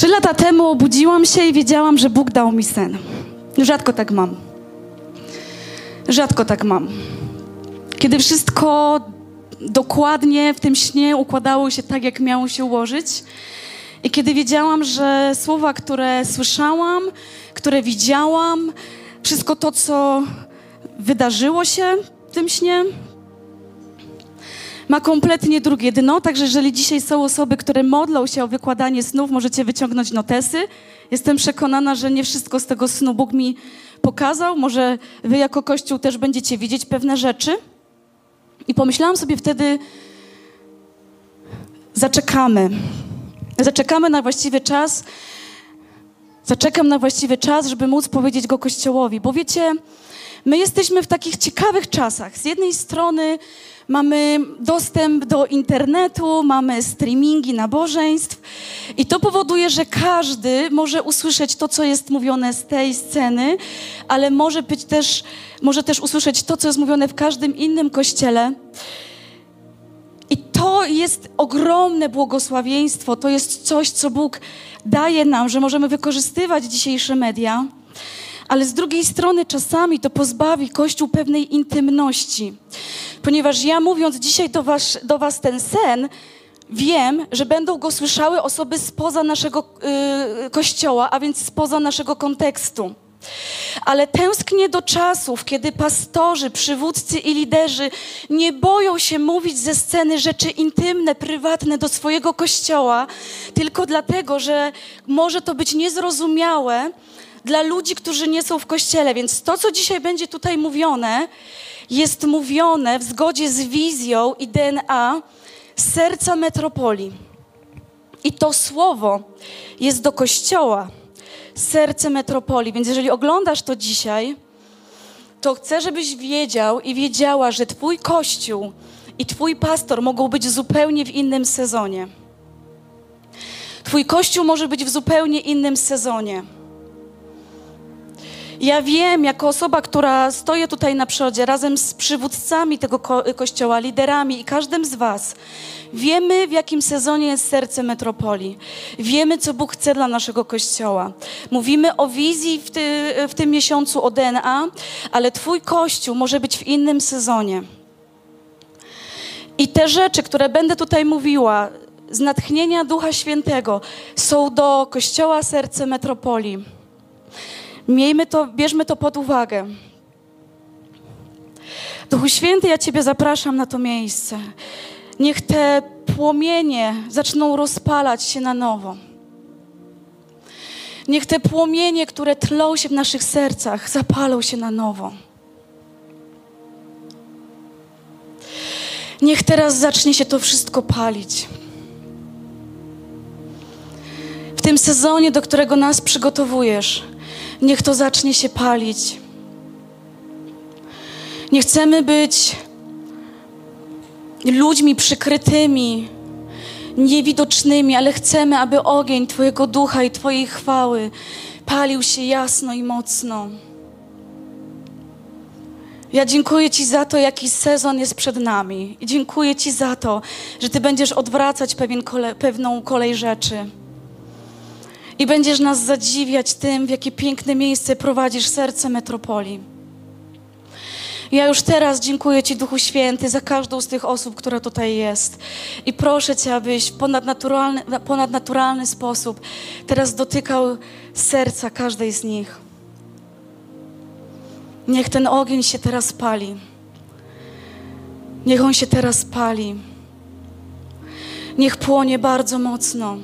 Trzy lata temu obudziłam się i wiedziałam, że Bóg dał mi sen. Rzadko tak mam. Rzadko tak mam. Kiedy wszystko dokładnie w tym śnie układało się tak, jak miało się ułożyć. I kiedy wiedziałam, że słowa, które słyszałam, które widziałam, wszystko to, co wydarzyło się w tym śnie, ma kompletnie drugie dno. Także jeżeli dzisiaj są osoby, które modlą się o wykładanie snów, możecie wyciągnąć notesy. Jestem przekonana, że nie wszystko z tego snu Bóg mi pokazał. Może wy jako Kościół też będziecie widzieć pewne rzeczy. I pomyślałam sobie wtedy, zaczekamy. Zaczekamy na właściwy czas. Zaczekam na właściwy czas, żeby móc powiedzieć go Kościołowi. Bo wiecie, my jesteśmy w takich ciekawych czasach. Z jednej strony mamy dostęp do internetu, mamy streamingi nabożeństw i to powoduje, że każdy może usłyszeć to, co jest mówione z tej sceny, ale może być też, może też usłyszeć to, co jest mówione w każdym innym kościele. I to jest ogromne błogosławieństwo, to jest coś, co Bóg daje nam, że możemy wykorzystywać dzisiejsze media ale z drugiej strony czasami to pozbawi Kościół pewnej intymności. Ponieważ ja mówiąc dzisiaj do was, do was ten sen, wiem, że będą go słyszały osoby spoza naszego yy, Kościoła, a więc spoza naszego kontekstu. Ale tęsknię do czasów, kiedy pastorzy, przywódcy i liderzy nie boją się mówić ze sceny rzeczy intymne, prywatne do swojego kościoła, tylko dlatego, że może to być niezrozumiałe, dla ludzi, którzy nie są w kościele. Więc to, co dzisiaj będzie tutaj mówione, jest mówione w zgodzie z wizją i DNA serca metropolii. I to słowo jest do kościoła, serce metropolii. Więc jeżeli oglądasz to dzisiaj, to chcę, żebyś wiedział i wiedziała, że Twój kościół i Twój pastor mogą być zupełnie w innym sezonie. Twój kościół może być w zupełnie innym sezonie. Ja wiem, jako osoba, która stoję tutaj na przodzie, razem z przywódcami tego ko kościoła, liderami i każdym z Was, wiemy, w jakim sezonie jest serce metropolii. Wiemy, co Bóg chce dla naszego kościoła. Mówimy o wizji w, ty w tym miesiącu, o DNA, ale Twój kościół może być w innym sezonie. I te rzeczy, które będę tutaj mówiła, z natchnienia Ducha Świętego, są do Kościoła Serce Metropolii. Miejmy to, bierzmy to pod uwagę. Duchu Święty, ja Ciebie zapraszam na to miejsce. Niech te płomienie zaczną rozpalać się na nowo. Niech te płomienie, które tlą się w naszych sercach, zapalą się na nowo. Niech teraz zacznie się to wszystko palić. W tym sezonie, do którego nas przygotowujesz, niech to zacznie się palić. Nie chcemy być ludźmi przykrytymi, niewidocznymi, ale chcemy, aby ogień Twojego ducha i Twojej chwały palił się jasno i mocno. Ja dziękuję Ci za to, jaki sezon jest przed nami. I dziękuję Ci za to, że Ty będziesz odwracać pewien kole, pewną kolej rzeczy i będziesz nas zadziwiać tym, w jakie piękne miejsce prowadzisz serce metropolii. Ja już teraz dziękuję Ci, Duchu Święty, za każdą z tych osób, która tutaj jest. I proszę Cię, abyś w ponadnaturalny, ponadnaturalny sposób teraz dotykał serca każdej z nich. Niech ten ogień się teraz pali. Niech on się teraz pali. Niech płonie bardzo mocno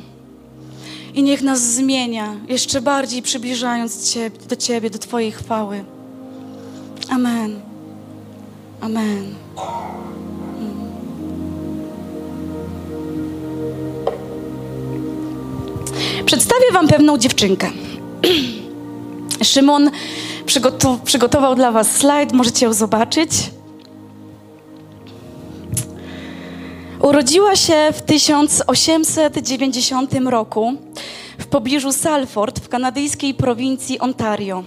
i niech nas zmienia, jeszcze bardziej przybliżając Ciebie, do Ciebie, do Twojej chwały. Amen. Amen. Przedstawię Wam pewną dziewczynkę. Szymon przygotował dla Was slajd, możecie ją zobaczyć. Urodziła się w 1890 roku w pobliżu Salford w kanadyjskiej prowincji Ontario.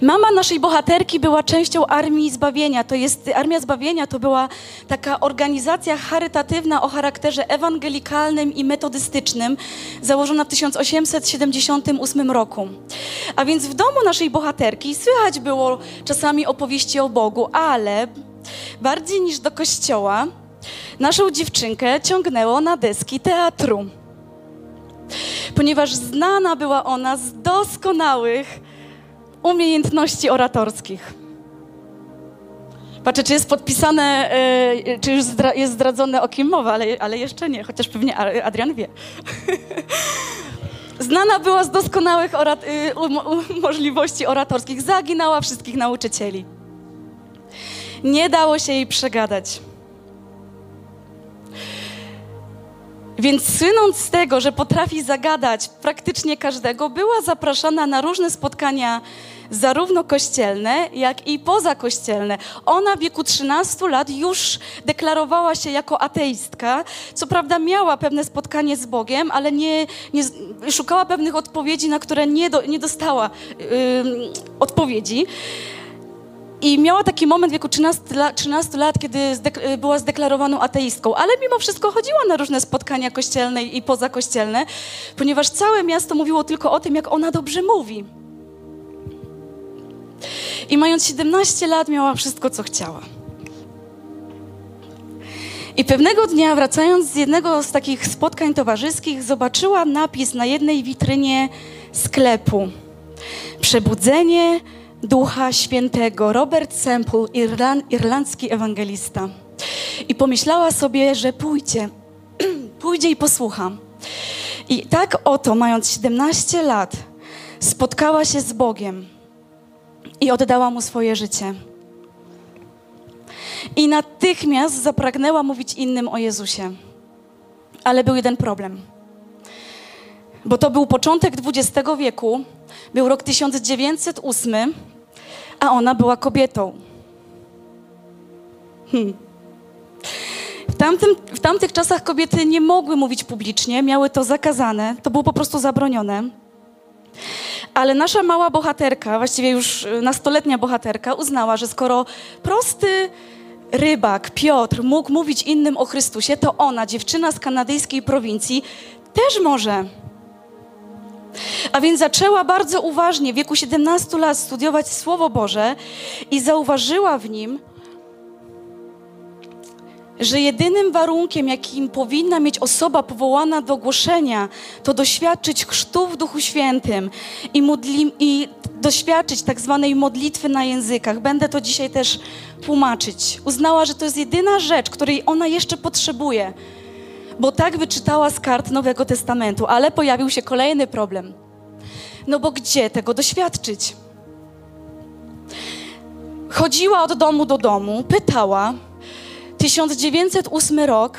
Mama naszej bohaterki była częścią Armii Zbawienia. To jest, Armia Zbawienia to była taka organizacja charytatywna o charakterze ewangelikalnym i metodystycznym, założona w 1878 roku. A więc w domu naszej bohaterki słychać było czasami opowieści o Bogu, ale bardziej niż do kościoła, naszą dziewczynkę ciągnęło na deski teatru. Ponieważ znana była ona z doskonałych umiejętności oratorskich. Patrzę, czy jest podpisane, yy, czy już zdra jest zdradzone o kim mowa, ale, ale jeszcze nie, chociaż pewnie Adrian wie. Znana była z doskonałych yy, możliwości oratorskich, zaginała wszystkich nauczycieli. Nie dało się jej przegadać. Więc słynąc z tego, że potrafi zagadać praktycznie każdego, była zapraszana na różne spotkania, zarówno kościelne, jak i pozakościelne. Ona w wieku 13 lat już deklarowała się jako ateistka. Co prawda miała pewne spotkanie z Bogiem, ale nie, nie szukała pewnych odpowiedzi, na które nie, do, nie dostała yy, odpowiedzi. I miała taki moment w wieku 13 lat, 13 lat kiedy zdek- była zdeklarowaną ateistką, ale mimo wszystko chodziła na różne spotkania kościelne i pozakościelne, ponieważ całe miasto mówiło tylko o tym, jak ona dobrze mówi. I mając 17 lat, miała wszystko, co chciała. I pewnego dnia, wracając z jednego z takich spotkań towarzyskich, zobaczyła napis na jednej witrynie sklepu: Przebudzenie Ducha Świętego, Robert Semple, Irlan, irlandzki ewangelista. I pomyślała sobie, że pójdzie, pójdzie i posłucha. I tak oto, mając 17 lat, spotkała się z Bogiem i oddała mu swoje życie. I natychmiast zapragnęła mówić innym o Jezusie. Ale był jeden problem. Bo to był początek XX wieku, był rok 1908, a ona była kobietą. Hmm. W, tamtym, w tamtych czasach kobiety nie mogły mówić publicznie, miały to zakazane, to było po prostu zabronione. Ale nasza mała bohaterka, właściwie już nastoletnia bohaterka, uznała, że skoro prosty rybak Piotr mógł mówić innym o Chrystusie, to ona, dziewczyna z kanadyjskiej prowincji, też może. A więc zaczęła bardzo uważnie w wieku 17 lat studiować Słowo Boże i zauważyła w nim, że jedynym warunkiem, jakim powinna mieć osoba powołana do głoszenia, to doświadczyć chrztu w Duchu Świętym i, modli, i doświadczyć tak zwanej modlitwy na językach. Będę to dzisiaj też tłumaczyć. Uznała, że to jest jedyna rzecz, której ona jeszcze potrzebuje bo tak wyczytała z kart Nowego Testamentu, ale pojawił się kolejny problem. No bo gdzie tego doświadczyć? Chodziła od domu do domu, pytała. 1908 rok.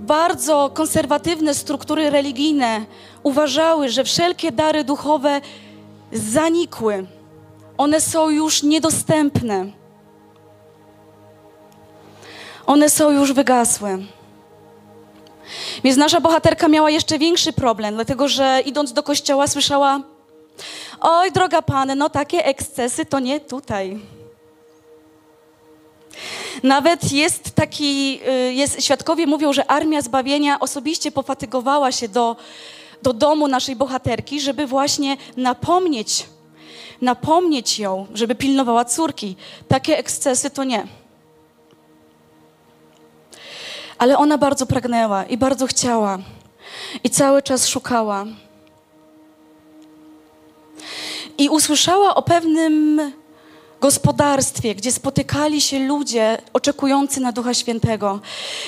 Bardzo konserwatywne struktury religijne uważały, że wszelkie dary duchowe zanikły. One są już niedostępne. One są już wygasłe. Więc nasza bohaterka miała jeszcze większy problem, dlatego że idąc do kościoła słyszała: Oj, droga Panno, no takie ekscesy to nie tutaj. Nawet jest taki, y, jest, świadkowie mówią, że Armia Zbawienia osobiście pofatygowała się do, do domu naszej bohaterki, żeby właśnie napomnieć, napomnieć ją, żeby pilnowała córki. Takie ekscesy to nie. Ale ona bardzo pragnęła i bardzo chciała. I cały czas szukała. I usłyszała o pewnym gospodarstwie, gdzie spotykali się ludzie oczekujący na Ducha Świętego.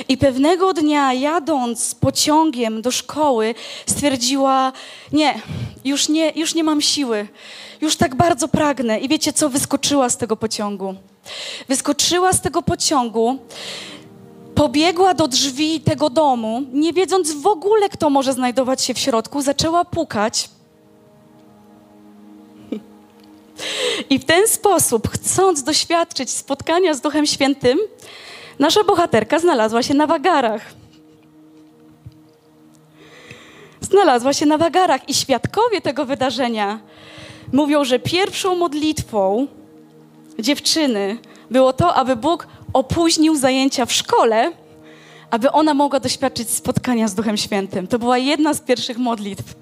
I pewnego dnia, jadąc pociągiem do szkoły, stwierdziła: Nie, już nie, już nie mam siły, już tak bardzo pragnę. I wiecie co? Wyskoczyła z tego pociągu. Wyskoczyła z tego pociągu Pobiegła do drzwi tego domu, nie wiedząc w ogóle, kto może znajdować się w środku, zaczęła pukać. I w ten sposób, chcąc doświadczyć spotkania z Duchem Świętym, nasza bohaterka znalazła się na wagarach. Znalazła się na wagarach i świadkowie tego wydarzenia mówią, że pierwszą modlitwą dziewczyny było to, aby Bóg opóźnił zajęcia w szkole, aby ona mogła doświadczyć spotkania z Duchem Świętym. To była jedna z pierwszych modlitw.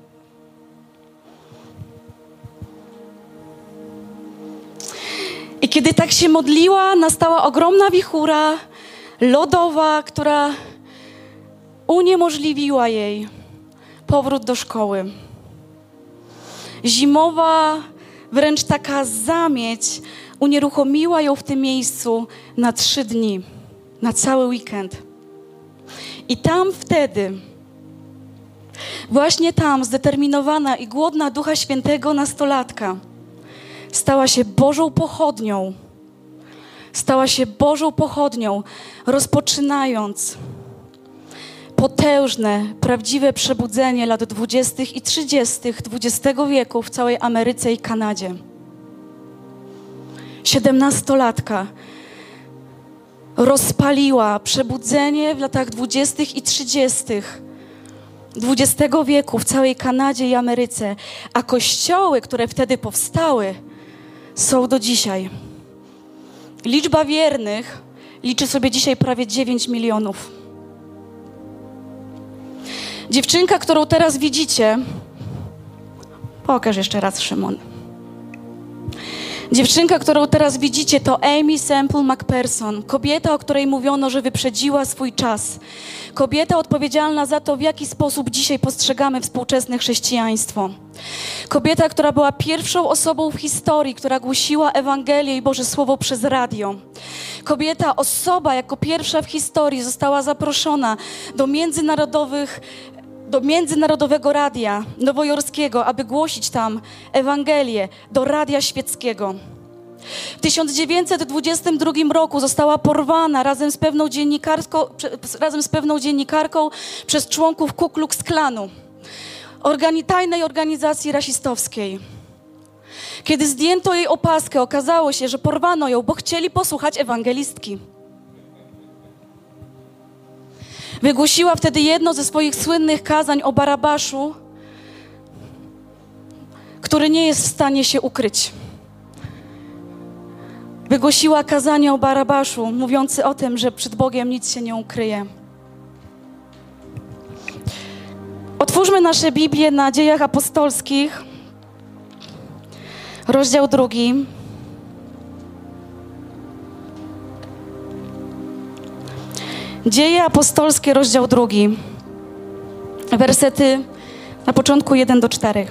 I kiedy tak się modliła, nastała ogromna wichura lodowa, która uniemożliwiła jej powrót do szkoły. Zimowa, wręcz taka zamieć, unieruchomiła ją w tym miejscu na trzy dni, na cały weekend. I tam wtedy, właśnie tam, zdeterminowana i głodna Ducha Świętego nastolatka, stała się Bożą pochodnią. Stała się Bożą pochodnią, rozpoczynając potężne, prawdziwe przebudzenie lat 20. i 30. XX wieku w całej Ameryce i Kanadzie. Siedemnastolatka rozpaliła przebudzenie w latach 20. i 30. XX wieku w całej Kanadzie i Ameryce, a kościoły, które wtedy powstały, są do dzisiaj. Liczba wiernych liczy sobie dzisiaj prawie 9 milionów. Dziewczynka, którą teraz widzicie, pokaż jeszcze raz, Szymon. Dziewczynka, którą teraz widzicie, to Amy Semple McPherson, kobieta, o której mówiono, że wyprzedziła swój czas. Kobieta odpowiedzialna za to, w jaki sposób dzisiaj postrzegamy współczesne chrześcijaństwo. Kobieta, która była pierwszą osobą w historii, która głosiła Ewangelię i Boże Słowo przez radio. Kobieta, osoba jako pierwsza w historii została zaproszona do międzynarodowych do Międzynarodowego Radia Nowojorskiego, aby głosić tam Ewangelię, do Radia Świeckiego. W 1922 roku została porwana razem z pewną dziennikarką, razem z pewną dziennikarką przez członków Ku Klux Klanu, organi, tajnej organizacji rasistowskiej. Kiedy zdjęto jej opaskę, okazało się, że porwano ją, bo chcieli posłuchać ewangelistki. Wygłosiła wtedy jedno ze swoich słynnych kazań o Barabaszu, który nie jest w stanie się ukryć. Wygłosiła kazanie o Barabaszu, mówiący o tym, że przed Bogiem nic się nie ukryje. Otwórzmy nasze Biblię na dziejach apostolskich, rozdział drugi. Dzieje apostolskie, rozdział drugi. Wersety na początku 1 do 4.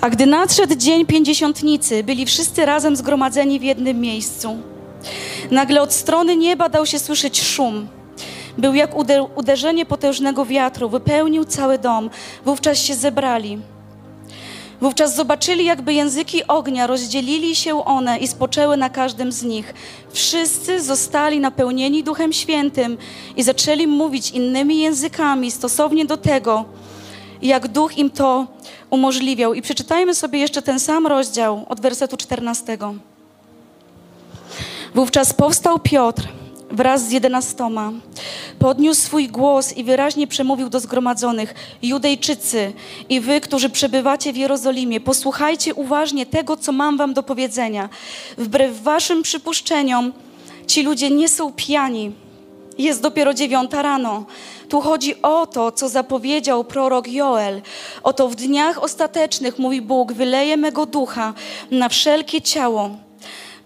A gdy nadszedł dzień pięćdziesiątnicy, byli wszyscy razem zgromadzeni w jednym miejscu. Nagle od strony nieba dał się słyszeć szum. Był jak uderzenie potężnego wiatru, wypełnił cały dom. Wówczas się zebrali. Wówczas zobaczyli, jakby języki ognia, rozdzielili się one i spoczęły na każdym z nich. Wszyscy zostali napełnieni Duchem Świętym i zaczęli mówić innymi językami stosownie do tego, jak Duch im to umożliwiał. I przeczytajmy sobie jeszcze ten sam rozdział od wersetu 14. Wówczas powstał Piotr wraz z jedenastoma. Podniósł swój głos i wyraźnie przemówił do zgromadzonych: Judejczycy i wy, którzy przebywacie w Jerozolimie, posłuchajcie uważnie tego, co mam wam do powiedzenia. Wbrew waszym przypuszczeniom, ci ludzie nie są pijani. Jest dopiero dziewiąta rano. Tu chodzi o to, co zapowiedział prorok Joel. Oto w dniach ostatecznych, mówi Bóg, wyleje mego ducha na wszelkie ciało.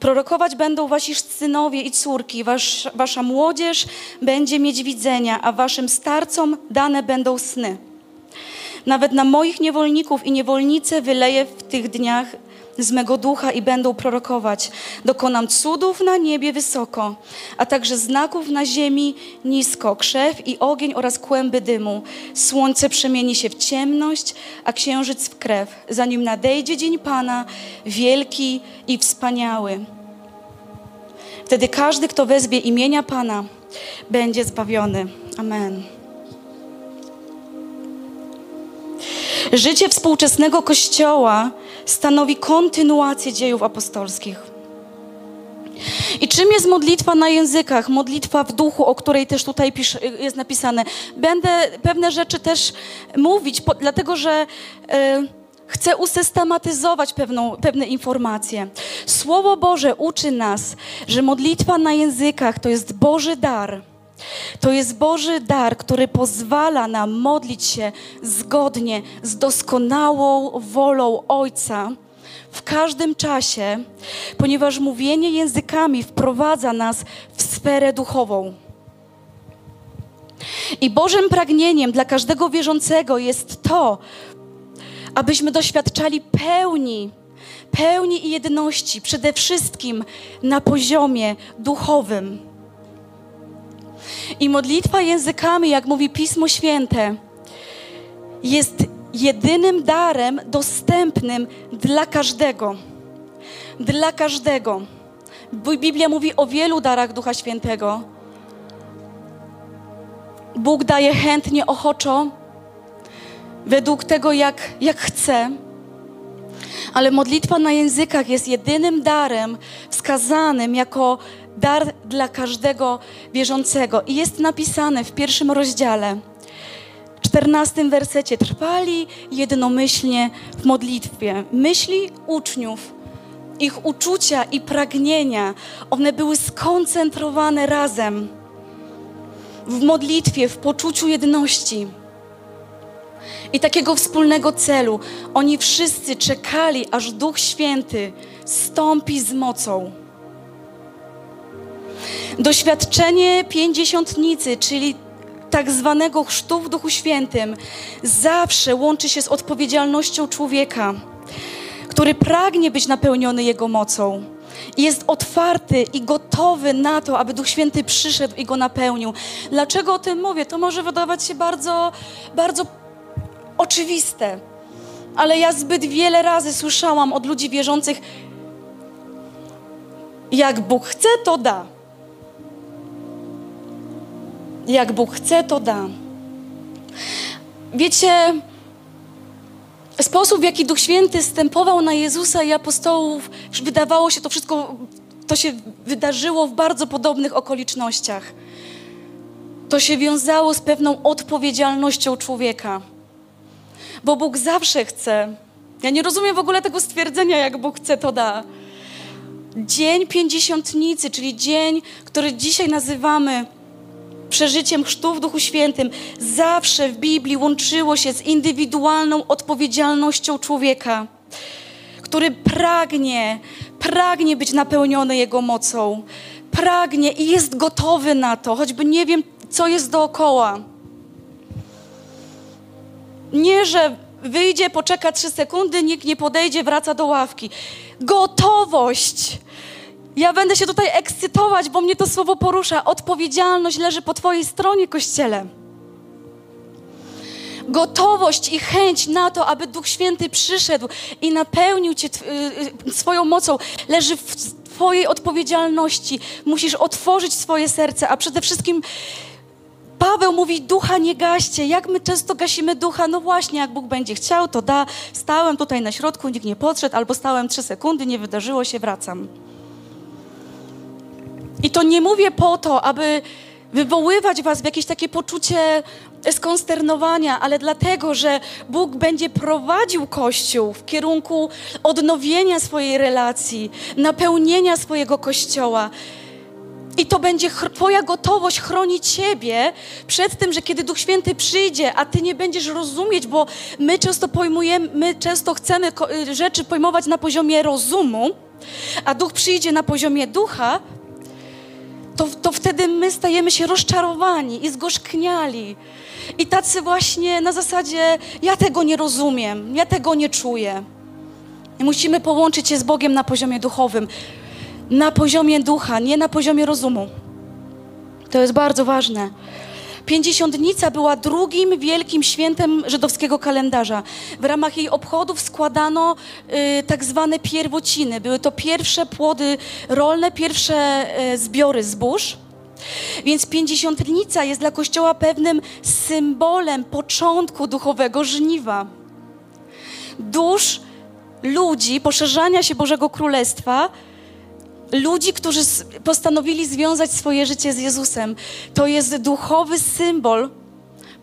Prorokować będą wasi synowie i córki, wasz, wasza młodzież będzie mieć widzenia, a waszym starcom dane będą sny. Nawet na moich niewolników i niewolnice wyleję w tych dniach z mego ducha i będą prorokować. Dokonam cudów na niebie wysoko, a także znaków na ziemi nisko, krzew i ogień oraz kłęby dymu. Słońce przemieni się w ciemność, a księżyc w krew, zanim nadejdzie dzień Pana, wielki i wspaniały. Wtedy każdy, kto wezwie imienia Pana, będzie zbawiony. Amen. Życie współczesnego Kościoła stanowi kontynuację dziejów apostolskich. I czym jest modlitwa na językach, modlitwa w duchu, o której też tutaj jest napisane? Będę pewne rzeczy też mówić, po, dlatego że y, chce usystematyzować pewną, pewne informacje. Słowo Boże uczy nas, że modlitwa na językach to jest Boży dar. To jest Boży dar, który pozwala nam modlić się zgodnie z doskonałą wolą Ojca w każdym czasie, ponieważ mówienie językami wprowadza nas w sferę duchową. I Bożym pragnieniem dla każdego wierzącego jest to, abyśmy doświadczali pełni, pełni i jedności, przede wszystkim na poziomie duchowym. I modlitwa językami, jak mówi Pismo Święte, jest jedynym darem dostępnym dla każdego. Dla każdego. Biblia mówi o wielu darach Ducha Świętego. Bóg daje chętnie, ochoczo, według tego, jak, jak chce. Ale modlitwa na językach jest jedynym darem wskazanym jako dar dla każdego wierzącego. I jest napisane w pierwszym rozdziale, czternastym wersecie, trwali jednomyślnie w modlitwie. Myśli uczniów, ich uczucia i pragnienia, one były skoncentrowane razem w modlitwie, w poczuciu jedności i takiego wspólnego celu. Oni wszyscy czekali, aż Duch Święty stąpi z mocą. Doświadczenie pięćdziesiątnicy, czyli tak zwanego chrztu w Duchu Świętym, zawsze łączy się z odpowiedzialnością człowieka, który pragnie być napełniony Jego mocą. Jest otwarty i gotowy na to, aby Duch Święty przyszedł i go napełnił. Dlaczego o tym mówię? To może wydawać się bardzo, bardzo oczywiste, ale ja zbyt wiele razy słyszałam od ludzi wierzących, jak Bóg chce, to da. Jak Bóg chce, to da. Wiecie, sposób, w jaki Duch Święty stępował na Jezusa i apostołów, wydawało się to wszystko, to się wydarzyło w bardzo podobnych okolicznościach. To się wiązało z pewną odpowiedzialnością człowieka. Bo Bóg zawsze chce. Ja nie rozumiem w ogóle tego stwierdzenia, jak Bóg chce, to da. Dzień Pięćdziesiątnicy, czyli dzień, który dzisiaj nazywamy przeżyciem chrztu w Duchu Świętym, zawsze w Biblii łączyło się z indywidualną odpowiedzialnością człowieka, który pragnie, pragnie być napełniony Jego mocą, pragnie i jest gotowy na to, choćby nie wiem, co jest dookoła. Nie, że wyjdzie, poczeka trzy sekundy, nikt nie podejdzie, wraca do ławki. Gotowość ja będę się tutaj ekscytować, bo mnie to słowo porusza. Odpowiedzialność leży po Twojej stronie, Kościele. Gotowość i chęć na to, aby Duch Święty przyszedł i napełnił Cię y, y, swoją mocą, leży w Twojej odpowiedzialności. Musisz otworzyć swoje serce, a przede wszystkim Paweł mówi, ducha nie gaście. Jak my często gasimy ducha? No właśnie, jak Bóg będzie chciał, to da. Stałem tutaj na środku, nikt nie podszedł, albo stałem trzy sekundy, nie wydarzyło się, wracam. I to nie mówię po to, aby wywoływać was w jakieś takie poczucie skonsternowania, ale dlatego, że Bóg będzie prowadził Kościół w kierunku odnowienia swojej relacji, napełnienia swojego Kościoła. I to będzie Twoja gotowość chronić Ciebie przed tym, że kiedy Duch Święty przyjdzie, a Ty nie będziesz rozumieć, bo my często pojmujemy, my często chcemy rzeczy pojmować na poziomie rozumu, a Duch przyjdzie na poziomie ducha, to, to wtedy my stajemy się rozczarowani i zgorzkniali. I tacy właśnie na zasadzie, ja tego nie rozumiem, ja tego nie czuję. I musimy połączyć się z Bogiem na poziomie duchowym, na poziomie ducha, nie na poziomie rozumu. To jest bardzo ważne. Pięćdziesiątnica była drugim wielkim świętem żydowskiego kalendarza. W ramach jej obchodów składano y, tak zwane pierwociny. Były to pierwsze płody rolne, pierwsze y, zbiory zbóż. Więc pięćdziesiątnica jest dla Kościoła pewnym symbolem początku duchowego żniwa. Dusz ludzi, poszerzania się Bożego Królestwa ludzi, którzy postanowili związać swoje życie z Jezusem. To jest duchowy symbol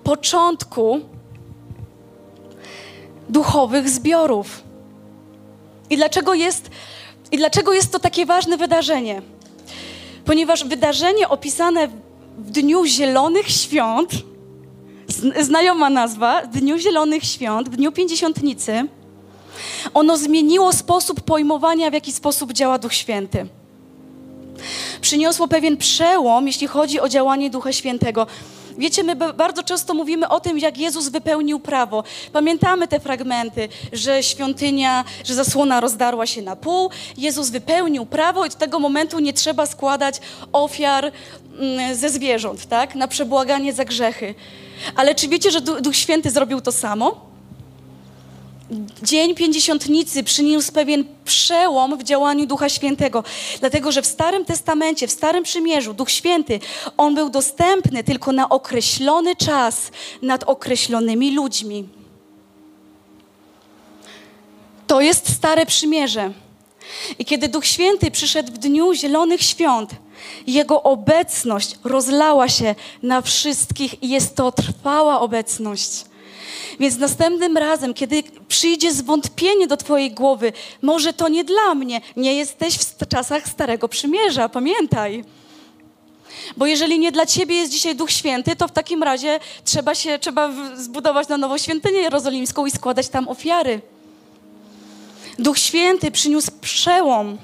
początku duchowych zbiorów. I dlaczego jest, i dlaczego jest to takie ważne wydarzenie? Ponieważ wydarzenie opisane w Dniu Zielonych Świąt, znajoma nazwa, Dniu Zielonych Świąt, w Dniu Pięćdziesiątnicy, ono zmieniło sposób pojmowania, w jaki sposób działa Duch Święty. Przyniosło pewien przełom, jeśli chodzi o działanie Ducha Świętego. Wiecie, my bardzo często mówimy o tym, jak Jezus wypełnił prawo. Pamiętamy te fragmenty, że świątynia, że zasłona rozdarła się na pół. Jezus wypełnił prawo i od tego momentu nie trzeba składać ofiar mm, ze zwierząt, tak? Na przebłaganie za grzechy. Ale czy wiecie, że Duch Święty zrobił to samo? Dzień Pięćdziesiątnicy przyniósł pewien przełom w działaniu Ducha Świętego, dlatego że w Starym Testamencie, w Starym Przymierzu, Duch Święty, on był dostępny tylko na określony czas nad określonymi ludźmi. To jest Stare Przymierze. I kiedy Duch Święty przyszedł w dniu Zielonych Świąt, Jego obecność rozlała się na wszystkich i jest to trwała obecność. Więc następnym razem, kiedy przyjdzie zwątpienie do Twojej głowy, może to nie dla mnie, nie jesteś w czasach Starego Przymierza, pamiętaj. Bo jeżeli nie dla Ciebie jest dzisiaj Duch Święty, to w takim razie trzeba się, trzeba zbudować na nowo świątynię jerozolimską i składać tam ofiary. Duch Święty przyniósł przełom.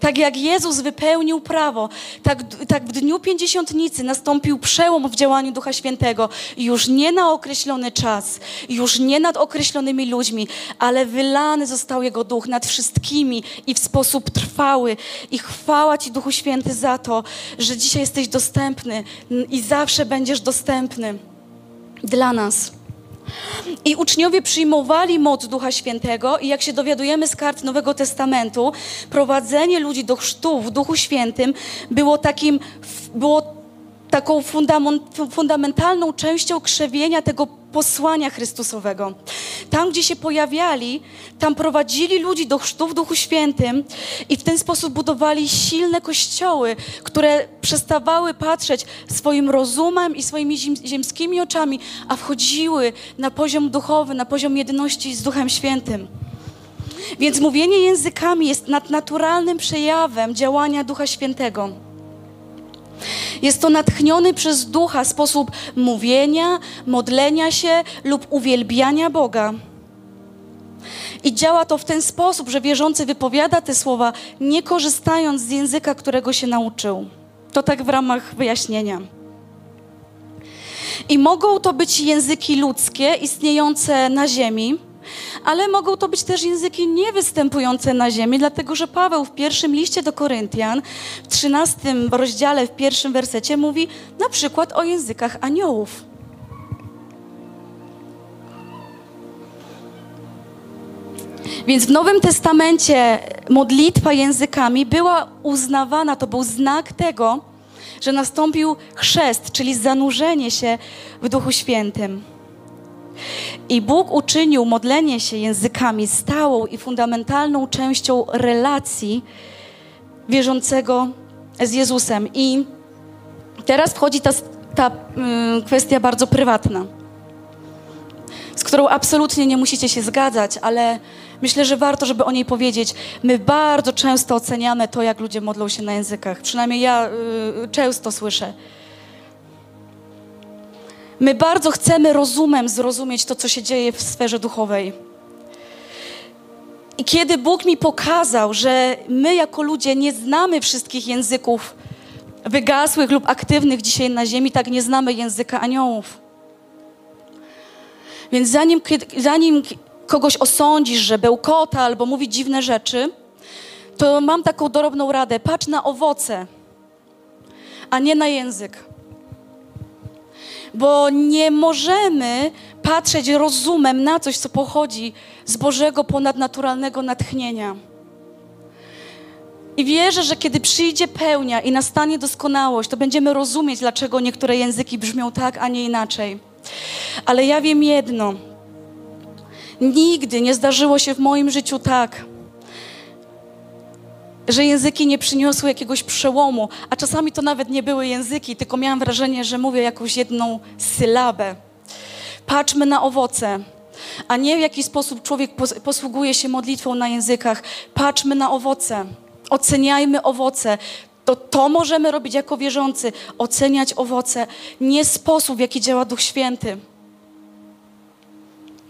Tak jak Jezus wypełnił prawo, tak, tak w dniu pięćdziesiątnicy nastąpił przełom w działaniu Ducha Świętego. Już nie na określony czas, już nie nad określonymi ludźmi, ale wylany został Jego Duch nad wszystkimi i w sposób trwały. I chwała Ci, Duchu Święty, za to, że dzisiaj jesteś dostępny i zawsze będziesz dostępny dla nas. I uczniowie przyjmowali moc Ducha Świętego i jak się dowiadujemy z kart Nowego Testamentu, prowadzenie ludzi do chrztu w Duchu Świętym było takim, było taką fundamentalną częścią krzewienia tego posłania Chrystusowego. Tam, gdzie się pojawiali, tam prowadzili ludzi do chrztu w Duchu Świętym i w ten sposób budowali silne kościoły, które przestawały patrzeć swoim rozumem i swoimi ziemskimi oczami, a wchodziły na poziom duchowy, na poziom jedności z Duchem Świętym. Więc mówienie językami jest nadnaturalnym przejawem działania Ducha Świętego. Jest to natchniony przez ducha sposób mówienia, modlenia się lub uwielbiania Boga. I działa to w ten sposób, że wierzący wypowiada te słowa, nie korzystając z języka, którego się nauczył. To tak w ramach wyjaśnienia. I mogą to być języki ludzkie istniejące na ziemi, ale mogą to być też języki niewystępujące na ziemi, dlatego że Paweł w pierwszym liście do Koryntian, w trzynastym rozdziale, w pierwszym wersecie mówi na przykład o językach aniołów. Więc w Nowym Testamencie modlitwa językami była uznawana, to był znak tego, że nastąpił chrzest, czyli zanurzenie się w Duchu Świętym. I Bóg uczynił modlenie się językami stałą i fundamentalną częścią relacji wierzącego z Jezusem. I teraz wchodzi ta, ta y, kwestia bardzo prywatna, z którą absolutnie nie musicie się zgadzać, ale myślę, że warto, żeby o niej powiedzieć. My bardzo często oceniamy to, jak ludzie modlą się na językach. Przynajmniej ja y, często słyszę My bardzo chcemy rozumem zrozumieć to, co się dzieje w sferze duchowej. I kiedy Bóg mi pokazał, że my jako ludzie nie znamy wszystkich języków wygasłych lub aktywnych dzisiaj na ziemi, tak nie znamy języka aniołów. Więc zanim, zanim kogoś osądzisz, że bełkota albo mówi dziwne rzeczy, to mam taką dorobną radę. Patrz na owoce, a nie na język bo nie możemy patrzeć rozumem na coś, co pochodzi z Bożego ponadnaturalnego natchnienia. I wierzę, że kiedy przyjdzie pełnia i nastanie doskonałość, to będziemy rozumieć, dlaczego niektóre języki brzmią tak, a nie inaczej. Ale ja wiem jedno. Nigdy nie zdarzyło się w moim życiu tak, że języki nie przyniosły jakiegoś przełomu, a czasami to nawet nie były języki, tylko miałam wrażenie, że mówię jakąś jedną sylabę. Patrzmy na owoce. a nie w jaki sposób człowiek posługuje się modlitwą na językach. Patrzmy na owoce, oceniajmy owoce. To, to możemy robić jako wierzący, oceniać owoce, nie sposób, w jaki działa Duch Święty.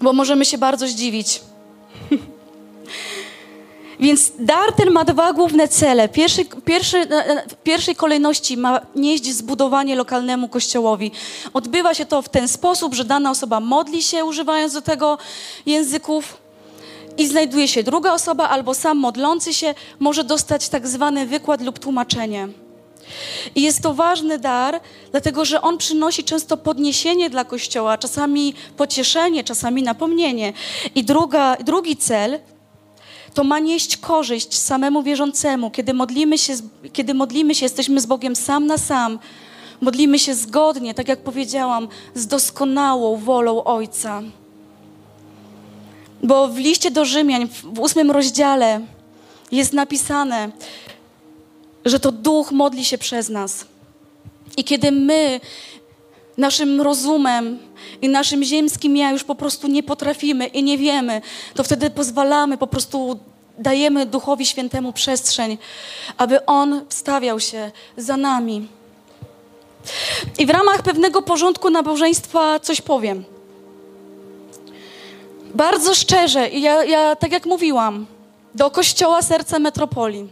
Bo możemy się bardzo zdziwić. Więc dar ten ma dwa główne cele. Pierwszy, pierwszy, w pierwszej kolejności ma nieść zbudowanie lokalnemu kościołowi. Odbywa się to w ten sposób, że dana osoba modli się, używając do tego języków, i znajduje się druga osoba albo sam modlący się może dostać tak zwany wykład lub tłumaczenie. I jest to ważny dar, dlatego że on przynosi często podniesienie dla Kościoła, czasami pocieszenie, czasami napomnienie. I druga, drugi cel to ma nieść korzyść samemu wierzącemu. Kiedy modlimy, się, kiedy modlimy się, jesteśmy z Bogiem sam na sam, modlimy się zgodnie, tak jak powiedziałam, z doskonałą wolą Ojca. Bo w liście do Rzymian, w ósmym rozdziale, jest napisane, że to Duch modli się przez nas. I kiedy my naszym rozumem i naszym ziemskim ja już po prostu nie potrafimy i nie wiemy, to wtedy pozwalamy, po prostu dajemy Duchowi Świętemu przestrzeń, aby On wstawiał się za nami. I w ramach pewnego porządku nabożeństwa coś powiem. Bardzo szczerze, ja, ja tak jak mówiłam, do Kościoła Serca Metropolii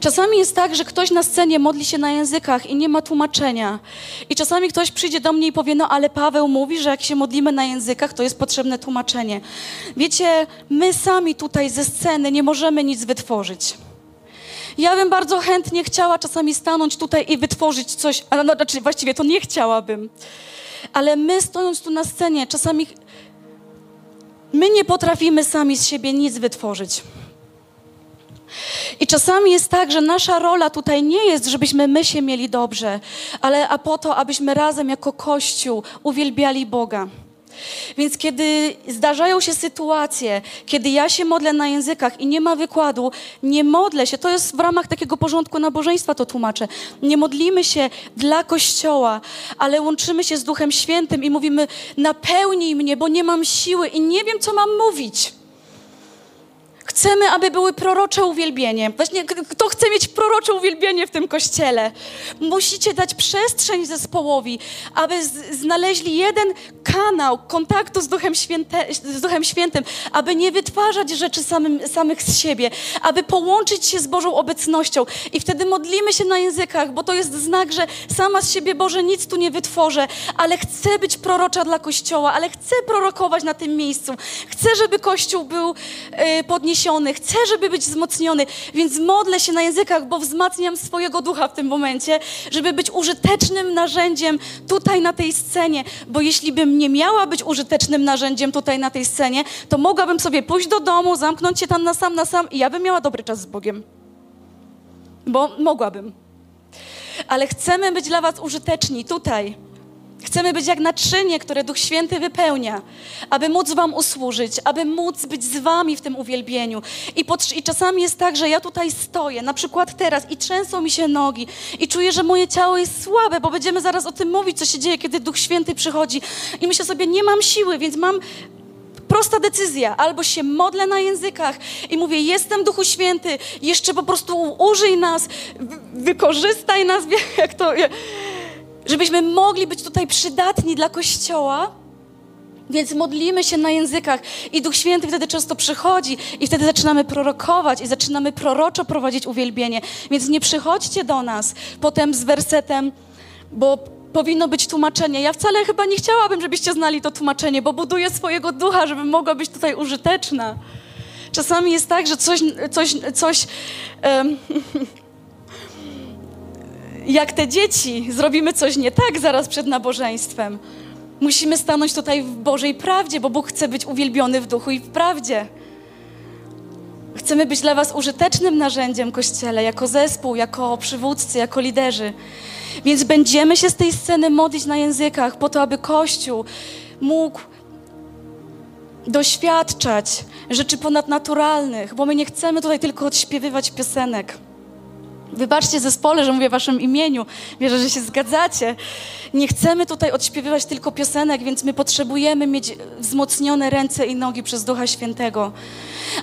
Czasami jest tak, że ktoś na scenie modli się na językach i nie ma tłumaczenia. I czasami ktoś przyjdzie do mnie i powie, no ale Paweł mówi, że jak się modlimy na językach, to jest potrzebne tłumaczenie. Wiecie, my sami tutaj ze sceny nie możemy nic wytworzyć. Ja bym bardzo chętnie chciała czasami stanąć tutaj i wytworzyć coś, no, znaczy właściwie to nie chciałabym. Ale my stojąc tu na scenie, czasami my nie potrafimy sami z siebie nic wytworzyć. I czasami jest tak, że nasza rola tutaj nie jest, żebyśmy my się mieli dobrze, ale a po to, abyśmy razem jako Kościół uwielbiali Boga. Więc kiedy zdarzają się sytuacje, kiedy ja się modlę na językach i nie ma wykładu, nie modlę się, to jest w ramach takiego porządku nabożeństwa to tłumaczę. Nie modlimy się dla Kościoła, ale łączymy się z Duchem Świętym i mówimy: napełnij mnie, bo nie mam siły i nie wiem, co mam mówić. Chcemy, aby były prorocze uwielbienie. Właśnie kto chce mieć prorocze uwielbienie w tym kościele? Musicie dać przestrzeń zespołowi, aby znaleźli jeden kanał kontaktu z Duchem, Święte, z Duchem Świętym, aby nie wytwarzać rzeczy samym, samych z siebie, aby połączyć się z Bożą obecnością. I wtedy modlimy się na językach, bo to jest znak, że sama z siebie Boże nic tu nie wytworzę, ale chcę być prorocza dla Kościoła, ale chcę prorokować na tym miejscu. Chcę, żeby Kościół był y, chcę, żeby być wzmocniony, więc modlę się na językach, bo wzmacniam swojego ducha w tym momencie, żeby być użytecznym narzędziem tutaj na tej scenie, bo jeśli bym nie miała być użytecznym narzędziem tutaj na tej scenie, to mogłabym sobie pójść do domu, zamknąć się tam na sam, na sam i ja bym miała dobry czas z Bogiem. Bo mogłabym. Ale chcemy być dla Was użyteczni tutaj Chcemy być jak naczynie, które Duch Święty wypełnia, aby móc Wam usłużyć, aby móc być z Wami w tym uwielbieniu. I, I, czasami jest tak, że ja tutaj stoję, na przykład teraz, i trzęsą mi się nogi, i czuję, że moje ciało jest słabe, bo będziemy zaraz o tym mówić, co się dzieje, kiedy Duch Święty przychodzi. I myślę sobie, nie mam siły, więc mam prosta decyzja. Albo się modlę na językach i mówię, jestem Duchu Święty, jeszcze po prostu użyj nas, wykorzystaj nas, jak to żebyśmy mogli być tutaj przydatni dla Kościoła. Więc modlimy się na językach i Duch Święty wtedy często przychodzi i wtedy zaczynamy prorokować i zaczynamy proroczo prowadzić uwielbienie. Więc nie przychodźcie do nas potem z wersetem, bo powinno być tłumaczenie. Ja wcale chyba nie chciałabym, żebyście znali to tłumaczenie, bo buduję swojego ducha, żeby mogła być tutaj użyteczna. Czasami jest tak, że coś, coś, coś um, jak te dzieci zrobimy coś nie tak zaraz przed nabożeństwem. Musimy stanąć tutaj w Bożej prawdzie, bo Bóg chce być uwielbiony w duchu i w prawdzie. Chcemy być dla Was użytecznym narzędziem Kościele, jako zespół, jako przywódcy, jako liderzy. Więc będziemy się z tej sceny modlić na językach, po to, aby Kościół mógł doświadczać rzeczy ponadnaturalnych, bo my nie chcemy tutaj tylko odśpiewywać piosenek. Wybaczcie zespole, że mówię w waszym imieniu. Wierzę, że się zgadzacie. Nie chcemy tutaj odśpiewywać tylko piosenek, więc my potrzebujemy mieć wzmocnione ręce i nogi przez Ducha Świętego.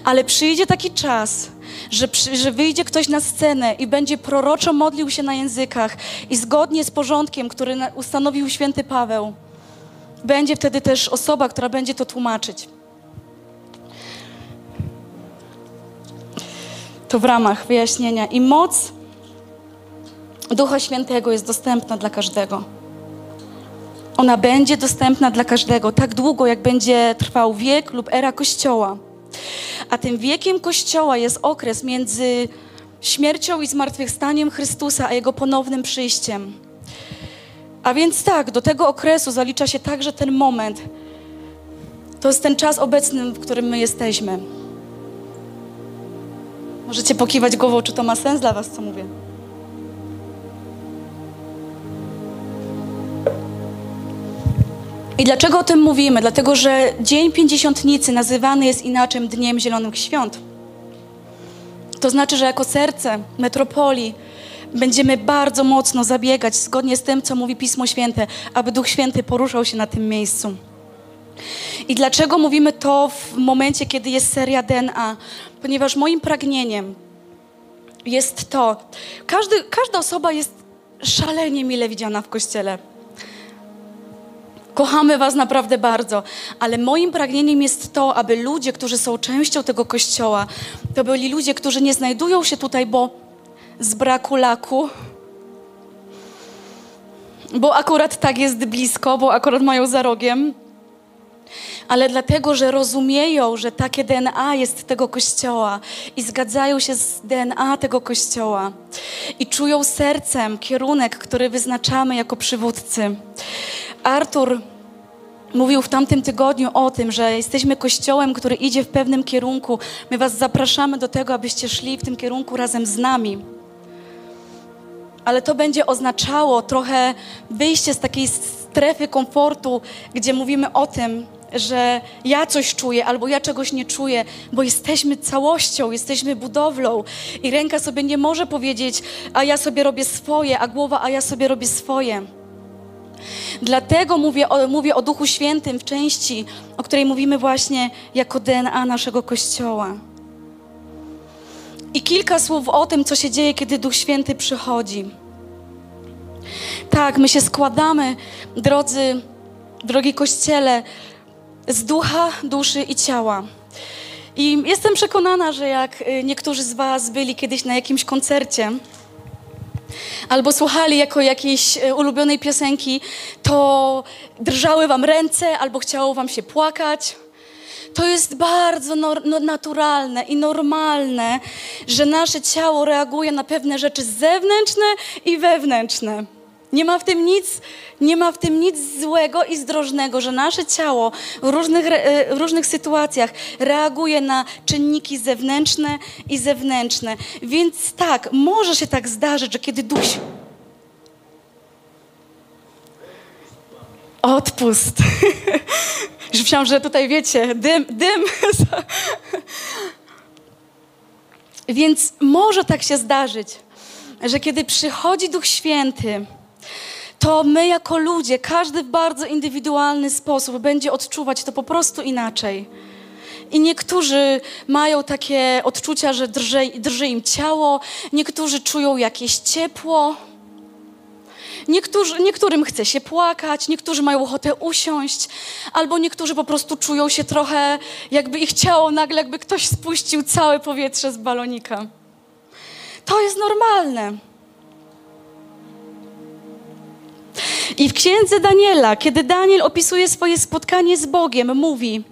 Ale przyjdzie taki czas, że, przy, że wyjdzie ktoś na scenę i będzie proroczo modlił się na językach i zgodnie z porządkiem, który ustanowił święty Paweł, będzie wtedy też osoba, która będzie to tłumaczyć. To w ramach wyjaśnienia. I moc Ducha Świętego jest dostępna dla każdego. Ona będzie dostępna dla każdego tak długo, jak będzie trwał wiek lub era Kościoła. A tym wiekiem Kościoła jest okres między śmiercią i zmartwychwstaniem Chrystusa, a Jego ponownym przyjściem. A więc tak, do tego okresu zalicza się także ten moment. To jest ten czas obecny, w którym my jesteśmy. Możecie pokiwać głową, czy to ma sens dla Was, co mówię. I dlaczego o tym mówimy? Dlatego, że Dzień Pięćdziesiątnicy nazywany jest inaczej Dniem Zielonych Świąt. To znaczy, że jako serce metropolii będziemy bardzo mocno zabiegać, zgodnie z tym, co mówi Pismo Święte, aby Duch Święty poruszał się na tym miejscu. I dlaczego mówimy to w momencie, kiedy jest seria DNA? Ponieważ moim pragnieniem jest to, każdy, każda osoba jest szalenie mile widziana w kościele. Kochamy Was naprawdę bardzo, ale moim pragnieniem jest to, aby ludzie, którzy są częścią tego kościoła, to byli ludzie, którzy nie znajdują się tutaj, bo z braku laku, bo akurat tak jest blisko, bo akurat mają za rogiem, ale dlatego, że rozumieją, że takie DNA jest tego kościoła i zgadzają się z DNA tego kościoła i czują sercem kierunek, który wyznaczamy jako przywódcy. Artur mówił w tamtym tygodniu o tym, że jesteśmy kościołem, który idzie w pewnym kierunku. My Was zapraszamy do tego, abyście szli w tym kierunku razem z nami. Ale to będzie oznaczało trochę wyjście z takiej strefy komfortu, gdzie mówimy o tym, że ja coś czuję albo ja czegoś nie czuję, bo jesteśmy całością, jesteśmy budowlą i ręka sobie nie może powiedzieć, a ja sobie robię swoje, a głowa, a ja sobie robię swoje. Dlatego mówię o, mówię o Duchu Świętym w części, o której mówimy właśnie jako DNA naszego Kościoła. I kilka słów o tym, co się dzieje, kiedy Duch Święty przychodzi. Tak, my się składamy, drodzy, drogi Kościele, z ducha, duszy i ciała. I jestem przekonana, że jak y, niektórzy z Was byli kiedyś na jakimś koncercie, albo słuchali jako jakiejś e, ulubionej piosenki, to drżały wam ręce albo chciało wam się płakać. To jest bardzo no, naturalne i normalne, że nasze ciało reaguje na pewne rzeczy zewnętrzne i wewnętrzne. Nie ma w tym nic, nie ma w tym nic złego i zdrożnego, że nasze ciało w różnych, e, w różnych sytuacjach reaguje na czynniki zewnętrzne i zewnętrzne. Więc tak, może się tak zdarzyć, że kiedy duś. Odpust. Już myślałam, że tutaj wiecie, dym, dym. Więc może tak się zdarzyć, że kiedy przychodzi Duch Święty, to my jako ludzie, każdy w bardzo indywidualny sposób będzie odczuwać to po prostu inaczej. I niektórzy mają takie odczucia, że drży, drży im ciało, niektórzy czują jakieś ciepło, niektórzy, niektórym chce się płakać, niektórzy mają ochotę usiąść, albo niektórzy po prostu czują się trochę, jakby ich ciało nagle, jakby ktoś spuścił całe powietrze z balonika. To jest normalne. I w księdze Daniela, kiedy Daniel opisuje swoje spotkanie z Bogiem, mówi: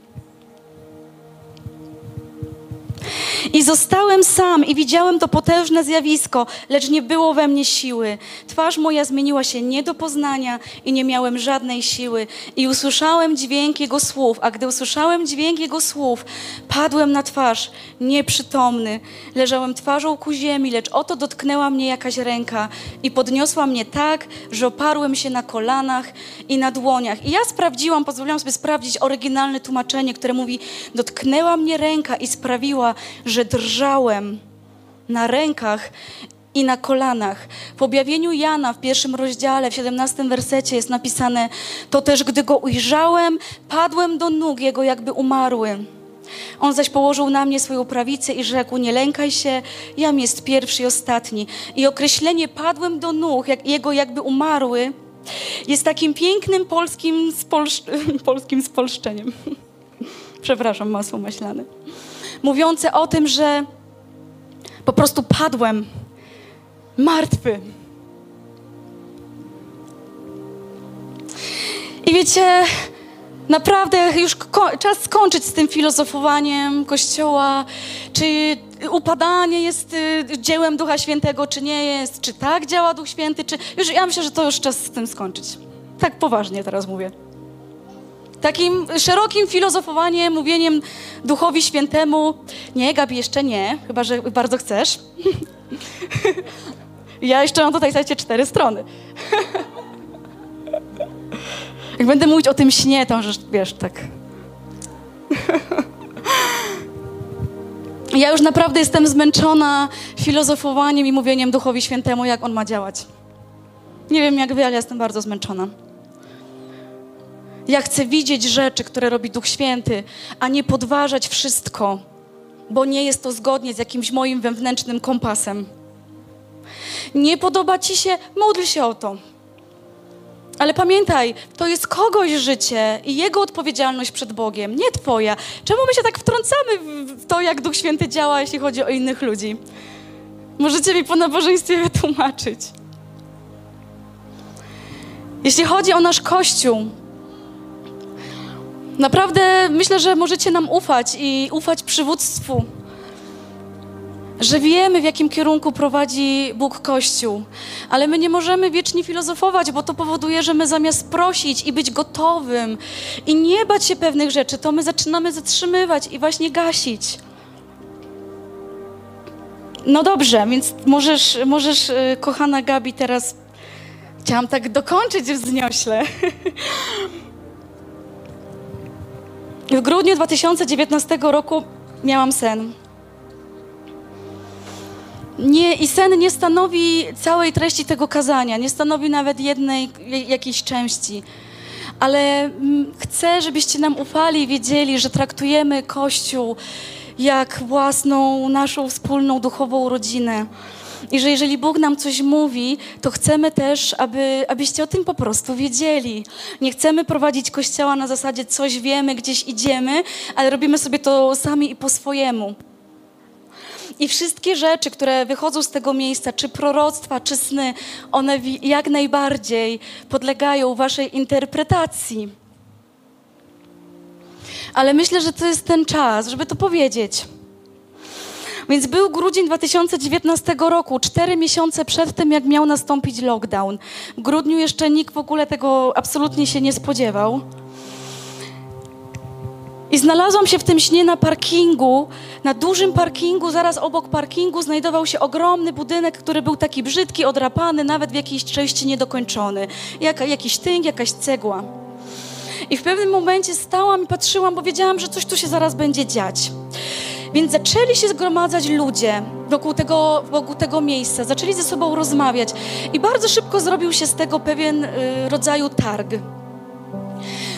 I zostałem sam i widziałem to potężne zjawisko, lecz nie było we mnie siły. Twarz moja zmieniła się nie do poznania i nie miałem żadnej siły. I usłyszałem dźwięk Jego słów, a gdy usłyszałem dźwięk Jego słów, padłem na twarz, nieprzytomny. Leżałem twarzą ku ziemi, lecz oto dotknęła mnie jakaś ręka i podniosła mnie tak, że oparłem się na kolanach i na dłoniach. I ja sprawdziłam, pozwoliłam sobie sprawdzić oryginalne tłumaczenie, które mówi: Dotknęła mnie ręka i sprawiła, że drżałem na rękach i na kolanach. W objawieniu Jana w pierwszym rozdziale, w 17 wersecie jest napisane: To też, gdy go ujrzałem, padłem do nóg jego, jakby umarły. On zaś położył na mnie swoją prawicę i rzekł: Nie lękaj się, jam jest pierwszy i ostatni. I określenie padłem do nóg, jak, jego jakby umarły, jest takim pięknym polskim, spolsz... polskim spolszczeniem. Przepraszam, masło maślane. Mówiące o tym, że po prostu padłem martwy. I wiecie, naprawdę już czas skończyć z tym filozofowaniem Kościoła, czy upadanie jest y, dziełem Ducha Świętego, czy nie jest, czy tak działa Duch Święty, czy... Już, ja myślę, że to już czas z tym skończyć. Tak poważnie teraz mówię. Takim szerokim filozofowaniem, mówieniem Duchowi Świętemu, nie, Gabi, jeszcze nie, chyba, że bardzo chcesz. ja jeszcze mam tutaj, słuchajcie, cztery strony. Jak będę mówić o tym śnie, to że wiesz, tak. ja już naprawdę jestem zmęczona filozofowaniem i mówieniem Duchowi Świętemu, jak On ma działać. Nie wiem jak wy, ale jestem bardzo zmęczona. Ja chcę widzieć rzeczy, które robi Duch Święty, a nie podważać wszystko, bo nie jest to zgodnie z jakimś moim wewnętrznym kompasem. Nie podoba ci się, módl się o to. Ale pamiętaj, to jest kogoś życie i jego odpowiedzialność przed Bogiem, nie twoja. Czemu my się tak wtrącamy w to, jak Duch Święty działa, jeśli chodzi o innych ludzi? Możecie mi po nabożeństwie wytłumaczyć. Jeśli chodzi o nasz Kościół, naprawdę myślę, że możecie nam ufać i ufać przywództwu że wiemy, w jakim kierunku prowadzi Bóg Kościół, ale my nie możemy wiecznie filozofować, bo to powoduje, że my zamiast prosić i być gotowym i nie bać się pewnych rzeczy, to my zaczynamy zatrzymywać i właśnie gasić. No dobrze, więc możesz, możesz y, kochana Gabi, teraz chciałam tak dokończyć wzniośle. W grudniu 2019 roku miałam sen. Nie, I sen nie stanowi całej treści tego kazania, nie stanowi nawet jednej jakiejś części. Ale mm, chcę, żebyście nam ufali i wiedzieli, że traktujemy Kościół jak własną, naszą wspólną duchową rodzinę. I że jeżeli Bóg nam coś mówi, to chcemy też, aby, abyście o tym po prostu wiedzieli. Nie chcemy prowadzić kościoła na zasadzie coś wiemy, gdzieś idziemy, ale robimy sobie to sami i po swojemu. I wszystkie rzeczy, które wychodzą z tego miejsca, czy proroctwa, czy sny, one jak najbardziej podlegają waszej interpretacji. Ale myślę, że to jest ten czas, żeby to powiedzieć. Więc był grudzień 2019 roku, cztery miesiące przed tym, jak miał nastąpić lockdown. W grudniu jeszcze nikt w ogóle tego absolutnie się nie spodziewał. I znalazłam się w tym śnie na parkingu, na dużym parkingu, zaraz obok parkingu znajdował się ogromny budynek, który był taki brzydki, odrapany, nawet w jakiejś części niedokończony. Jak, jakiś tynk, jakaś cegła. I w pewnym momencie stałam i patrzyłam, bo wiedziałam, że coś tu się zaraz będzie dziać. Więc zaczęli się zgromadzać ludzie wokół tego, wokół tego miejsca, zaczęli ze sobą rozmawiać i bardzo szybko zrobił się z tego pewien y, rodzaju targ.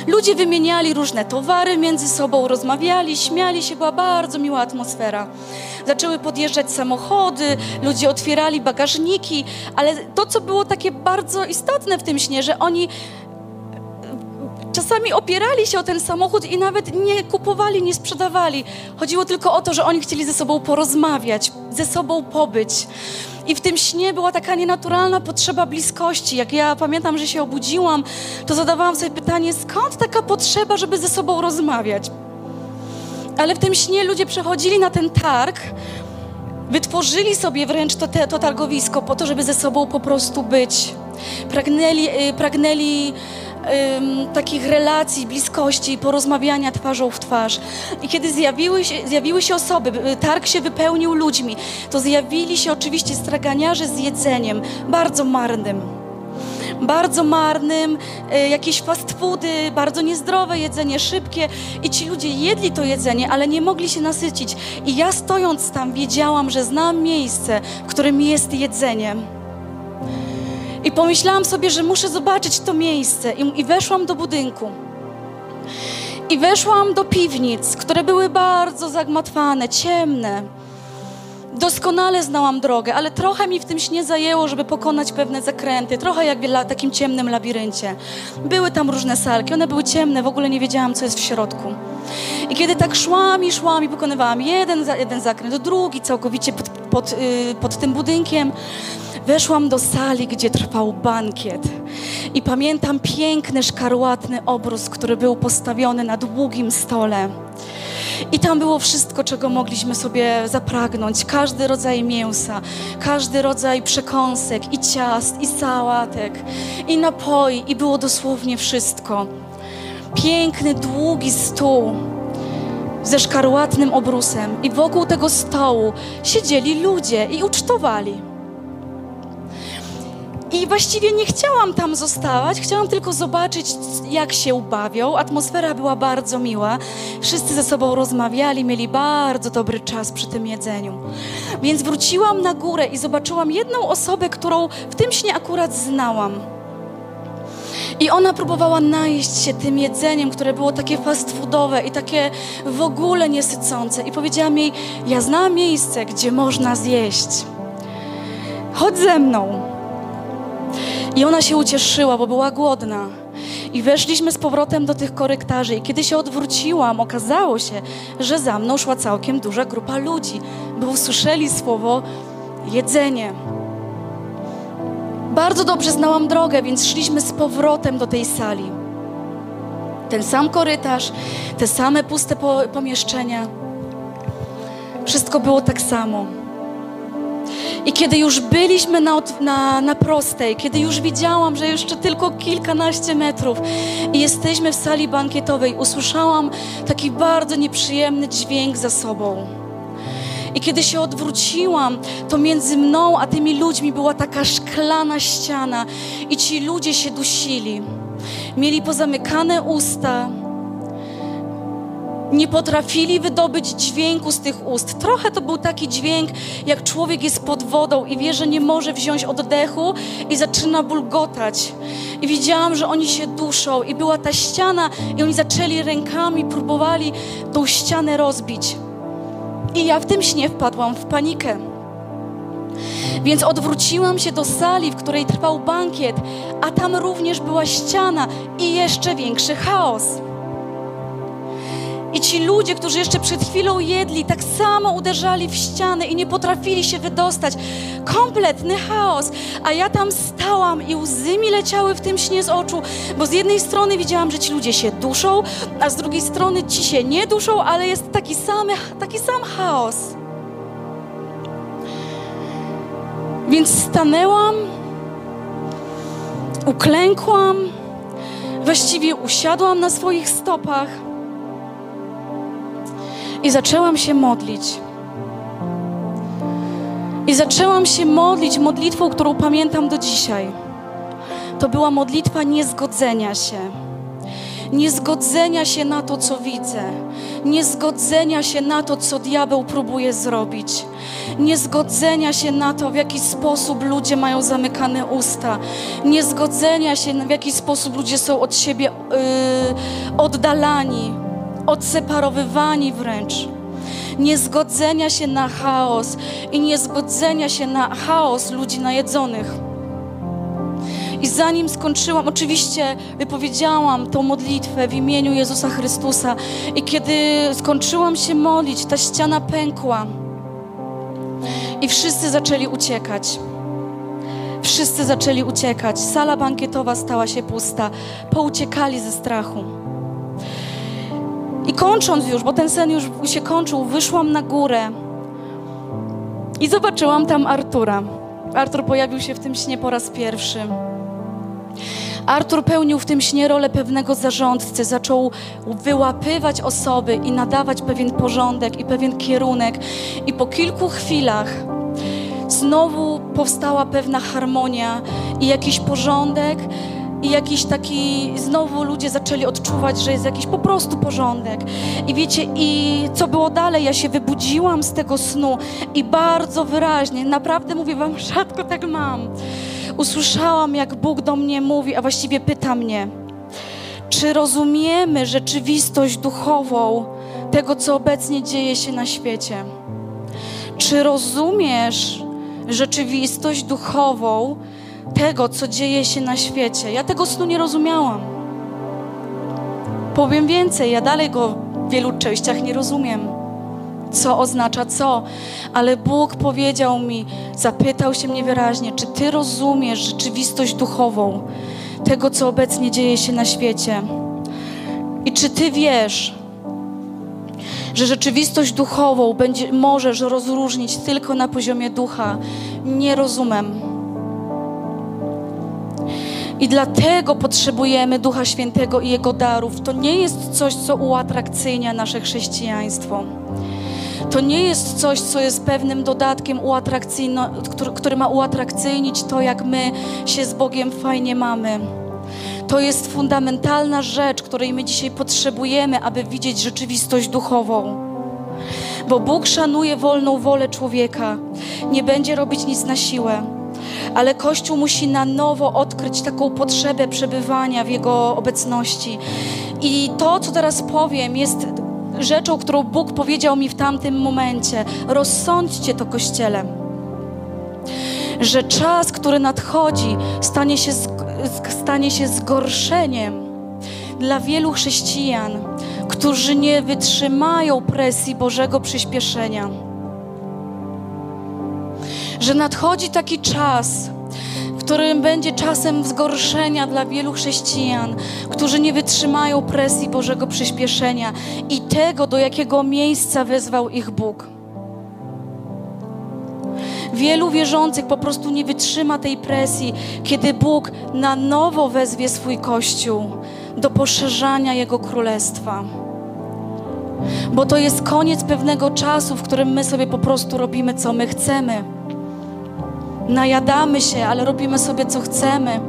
Ludzie wymieniali różne towary między sobą, rozmawiali, śmiali się, była bardzo miła atmosfera. Zaczęły podjeżdżać samochody, ludzie otwierali bagażniki, ale to, co było takie bardzo istotne w tym śnie, że oni czasami opierali się o ten samochód i nawet nie kupowali, nie sprzedawali. Chodziło tylko o to, że oni chcieli ze sobą porozmawiać, ze sobą pobyć. I w tym śnie była taka nienaturalna potrzeba bliskości. Jak ja pamiętam, że się obudziłam, to zadawałam sobie pytanie, skąd taka potrzeba, żeby ze sobą rozmawiać? Ale w tym śnie ludzie przechodzili na ten targ, wytworzyli sobie wręcz to, te, to targowisko po to, żeby ze sobą po prostu być. Pragnęli, y, pragnęli takich relacji, bliskości, porozmawiania twarzą w twarz. I kiedy zjawiły się, zjawiły się osoby, targ się wypełnił ludźmi, to zjawili się oczywiście straganiarze z jedzeniem, bardzo marnym. bardzo marnym, y, jakieś fast foody, bardzo niezdrowe jedzenie, szybkie. I ci ludzie jedli to jedzenie, ale nie mogli się nasycić. I ja stojąc tam wiedziałam, że znam miejsce, w którym jest jedzenie. I pomyślałam sobie, że muszę zobaczyć to miejsce. I, i weszłam do budynku. I weszłam do piwnic, które były bardzo zagmatwane, ciemne. Doskonale znałam drogę, ale trochę mi w tym śnie zajęło, żeby pokonać pewne zakręty, trochę jak w takim ciemnym labiryncie. Były tam różne salki, one były ciemne, w ogóle nie wiedziałam, co jest w środku. I kiedy tak szłam i szłam i pokonywałam jeden, jeden zakręt, drugi całkowicie pod, pod, yy, pod tym budynkiem, weszłam do sali, gdzie trwał bankiet. I pamiętam piękny, szkarłatny obrus, który był postawiony na długim stole. I tam było wszystko, czego mogliśmy sobie zapragnąć. Każdy rodzaj mięsa, każdy rodzaj przekąsek, i ciast, i sałatek, i napoi, i było dosłownie wszystko. Piękny, długi stół ze szkarłatnym obrusem, i wokół tego stołu siedzieli ludzie i ucztowali. I właściwie nie chciałam tam zostawać, chciałam tylko zobaczyć, jak się ubawią. Atmosfera była bardzo miła. Wszyscy ze sobą rozmawiali, mieli bardzo dobry czas przy tym jedzeniu. Więc wróciłam na górę i zobaczyłam jedną osobę, którą w tym śnie akurat znałam. I ona próbowała najeść się tym jedzeniem, które było takie fast foodowe i takie w ogóle niesycące. I powiedziałam jej: Ja znam miejsce, gdzie można zjeść. Chodź ze mną. I ona się ucieszyła, bo była głodna. I weszliśmy z powrotem do tych korytarzy. I kiedy się odwróciłam, okazało się, że za mną szła całkiem duża grupa ludzi, bo usłyszeli słowo jedzenie. Bardzo dobrze znałam drogę, więc szliśmy z powrotem do tej sali. Ten sam korytarz, te same puste pomieszczenia. Wszystko było tak samo. I kiedy już byliśmy na, na, na prostej, kiedy już widziałam, że jeszcze tylko kilkanaście metrów i jesteśmy w sali bankietowej, usłyszałam taki bardzo nieprzyjemny dźwięk za sobą. I kiedy się odwróciłam, to między mną a tymi ludźmi była taka szklana ściana, i ci ludzie się dusili. Mieli pozamykane usta, nie potrafili wydobyć dźwięku z tych ust. Trochę to był taki dźwięk, jak człowiek jest pod wodą i wie, że nie może wziąć oddechu i zaczyna bulgotać. I widziałam, że oni się duszą i była ta ściana i oni zaczęli rękami, próbowali tą ścianę rozbić. I ja w tym śnie wpadłam w panikę. Więc odwróciłam się do sali, w której trwał bankiet, a tam również była ściana i jeszcze większy chaos. I ci ludzie, którzy jeszcze przed chwilą jedli, tak samo uderzali w ściany i nie potrafili się wydostać. Kompletny chaos. A ja tam stałam i łzy mi leciały w tym śnie z oczu, bo z jednej strony widziałam, że ci ludzie się duszą, a z drugiej strony ci się nie duszą, ale jest taki sam, taki sam chaos. Więc stanęłam, uklękłam, właściwie usiadłam na swoich stopach i zaczęłam się modlić. I zaczęłam się modlić modlitwą, którą pamiętam do dzisiaj. To była modlitwa niezgodzenia się. Niezgodzenia się na to, co widzę. Niezgodzenia się na to, co diabeł próbuje zrobić. Niezgodzenia się na to, w jaki sposób ludzie mają zamykane usta. Niezgodzenia się, w jaki sposób ludzie są od siebie yy, oddalani odseparowywani wręcz. Niezgodzenia się na chaos i niezgodzenia się na chaos ludzi najedzonych. I zanim skończyłam, oczywiście wypowiedziałam tą modlitwę w imieniu Jezusa Chrystusa. I kiedy skończyłam się modlić, ta ściana pękła. I wszyscy zaczęli uciekać. Wszyscy zaczęli uciekać. Sala bankietowa stała się pusta. Pouciekali ze strachu. I kończąc już, bo ten sen już się kończył, wyszłam na górę i zobaczyłam tam Artura. Artur pojawił się w tym śnie po raz pierwszy. Artur pełnił w tym śnie rolę pewnego zarządcy, zaczął wyłapywać osoby i nadawać pewien porządek i pewien kierunek. I po kilku chwilach znowu powstała pewna harmonia i jakiś porządek, i jakiś taki, znowu ludzie zaczęli odczuwać, że jest jakiś po prostu porządek. I wiecie, i co było dalej? Ja się wybudziłam z tego snu i bardzo wyraźnie, naprawdę mówię Wam, rzadko tak mam. Usłyszałam, jak Bóg do mnie mówi, a właściwie pyta mnie, czy rozumiemy rzeczywistość duchową tego, co obecnie dzieje się na świecie? Czy rozumiesz rzeczywistość duchową tego, co dzieje się na świecie? Ja tego snu nie rozumiałam. Powiem więcej, ja dalej go w wielu częściach nie rozumiem. Co oznacza co, ale Bóg powiedział mi, zapytał się mnie wyraźnie, czy ty rozumiesz rzeczywistość duchową tego, co obecnie dzieje się na świecie? I czy ty wiesz, że rzeczywistość duchową będzie, możesz rozróżnić tylko na poziomie ducha. Nie rozumiem. I dlatego potrzebujemy Ducha Świętego i Jego darów. To nie jest coś, co uatrakcyjnia nasze chrześcijaństwo. To nie jest coś, co jest pewnym dodatkiem, który, który ma uatrakcyjnić to, jak my się z Bogiem fajnie mamy. To jest fundamentalna rzecz, której my dzisiaj potrzebujemy, aby widzieć rzeczywistość duchową. Bo Bóg szanuje wolną wolę człowieka. Nie będzie robić nic na siłę. Ale Kościół musi na nowo odkryć taką potrzebę przebywania w Jego obecności. I to, co teraz powiem, jest rzeczą, którą Bóg powiedział mi w tamtym momencie. Rozsądźcie to Kościele. Że czas, który nadchodzi, stanie się stanie się zgorszeniem dla wielu chrześcijan, którzy nie wytrzymają presji Bożego przyspieszenia. Że nadchodzi taki czas, w którym będzie czasem zgorszenia dla wielu chrześcijan, którzy nie wytrzymają presji Bożego przyspieszenia i tego, do jakiego miejsca wezwał ich Bóg. Wielu wierzących po prostu nie wytrzyma tej presji, kiedy Bóg na nowo wezwie swój Kościół do poszerzania Jego Królestwa. Bo to jest koniec pewnego czasu, w którym my sobie po prostu robimy, co my chcemy. Najadamy się, ale robimy sobie, co chcemy.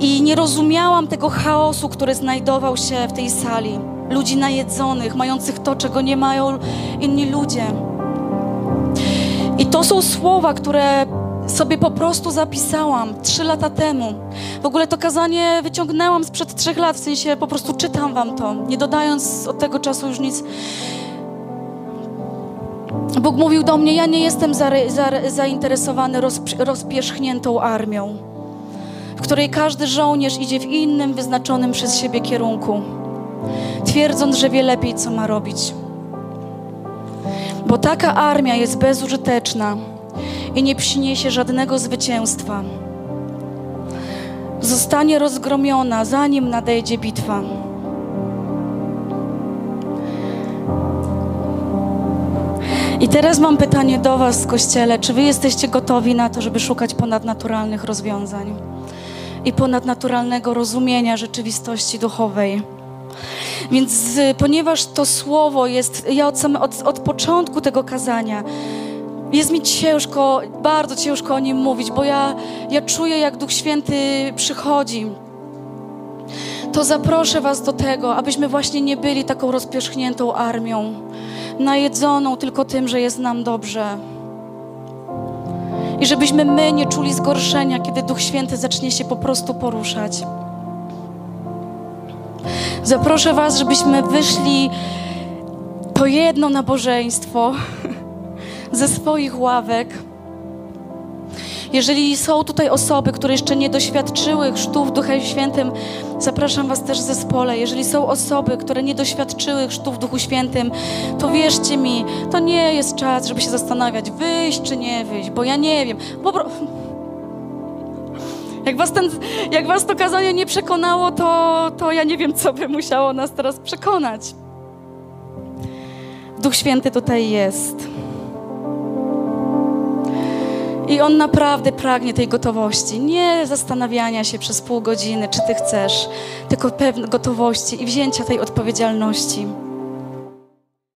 I nie rozumiałam tego chaosu, który znajdował się w tej sali. Ludzi najedzonych, mających to, czego nie mają inni ludzie. I to są słowa, które sobie po prostu zapisałam trzy lata temu. W ogóle to kazanie wyciągnęłam sprzed trzech lat, w sensie po prostu czytam wam to, nie dodając od tego czasu już nic. Bóg mówił do mnie, ja nie jestem za, za, zainteresowany roz, rozpierzchniętą armią, w której każdy żołnierz idzie w innym, wyznaczonym przez siebie kierunku, twierdząc, że wie lepiej, co ma robić bo taka armia jest bezużyteczna i nie przyniesie żadnego zwycięstwa. Zostanie rozgromiona, zanim nadejdzie bitwa. I teraz mam pytanie do Was, Kościele. Czy Wy jesteście gotowi na to, żeby szukać ponadnaturalnych rozwiązań i ponadnaturalnego rozumienia rzeczywistości duchowej? Więc ponieważ to słowo jest, ja od, same, od, od początku tego kazania, jest mi ciężko, bardzo ciężko o nim mówić, bo ja, ja czuję, jak Duch Święty przychodzi. To zaproszę Was do tego, abyśmy właśnie nie byli taką rozpierzchniętą armią, najedzoną tylko tym, że jest nam dobrze. I żebyśmy my nie czuli zgorszenia, kiedy Duch Święty zacznie się po prostu poruszać. Zaproszę Was, żebyśmy wyszli to jedno nabożeństwo ze swoich ławek. Jeżeli są tutaj osoby, które jeszcze nie doświadczyły chrztu w Duchu Świętym, zapraszam Was też w zespole. Jeżeli są osoby, które nie doświadczyły chrztu w Duchu Świętym, to wierzcie mi, to nie jest czas, żeby się zastanawiać, wyjść czy nie wyjść, bo ja nie wiem. Po jak was, ten, jak was to kazanie nie przekonało, to, to ja nie wiem, co by musiało nas teraz przekonać. Duch Święty tutaj jest. I On naprawdę pragnie tej gotowości. Nie zastanawiania się przez pół godziny, czy Ty chcesz, tylko pewnej gotowości i wzięcia tej odpowiedzialności.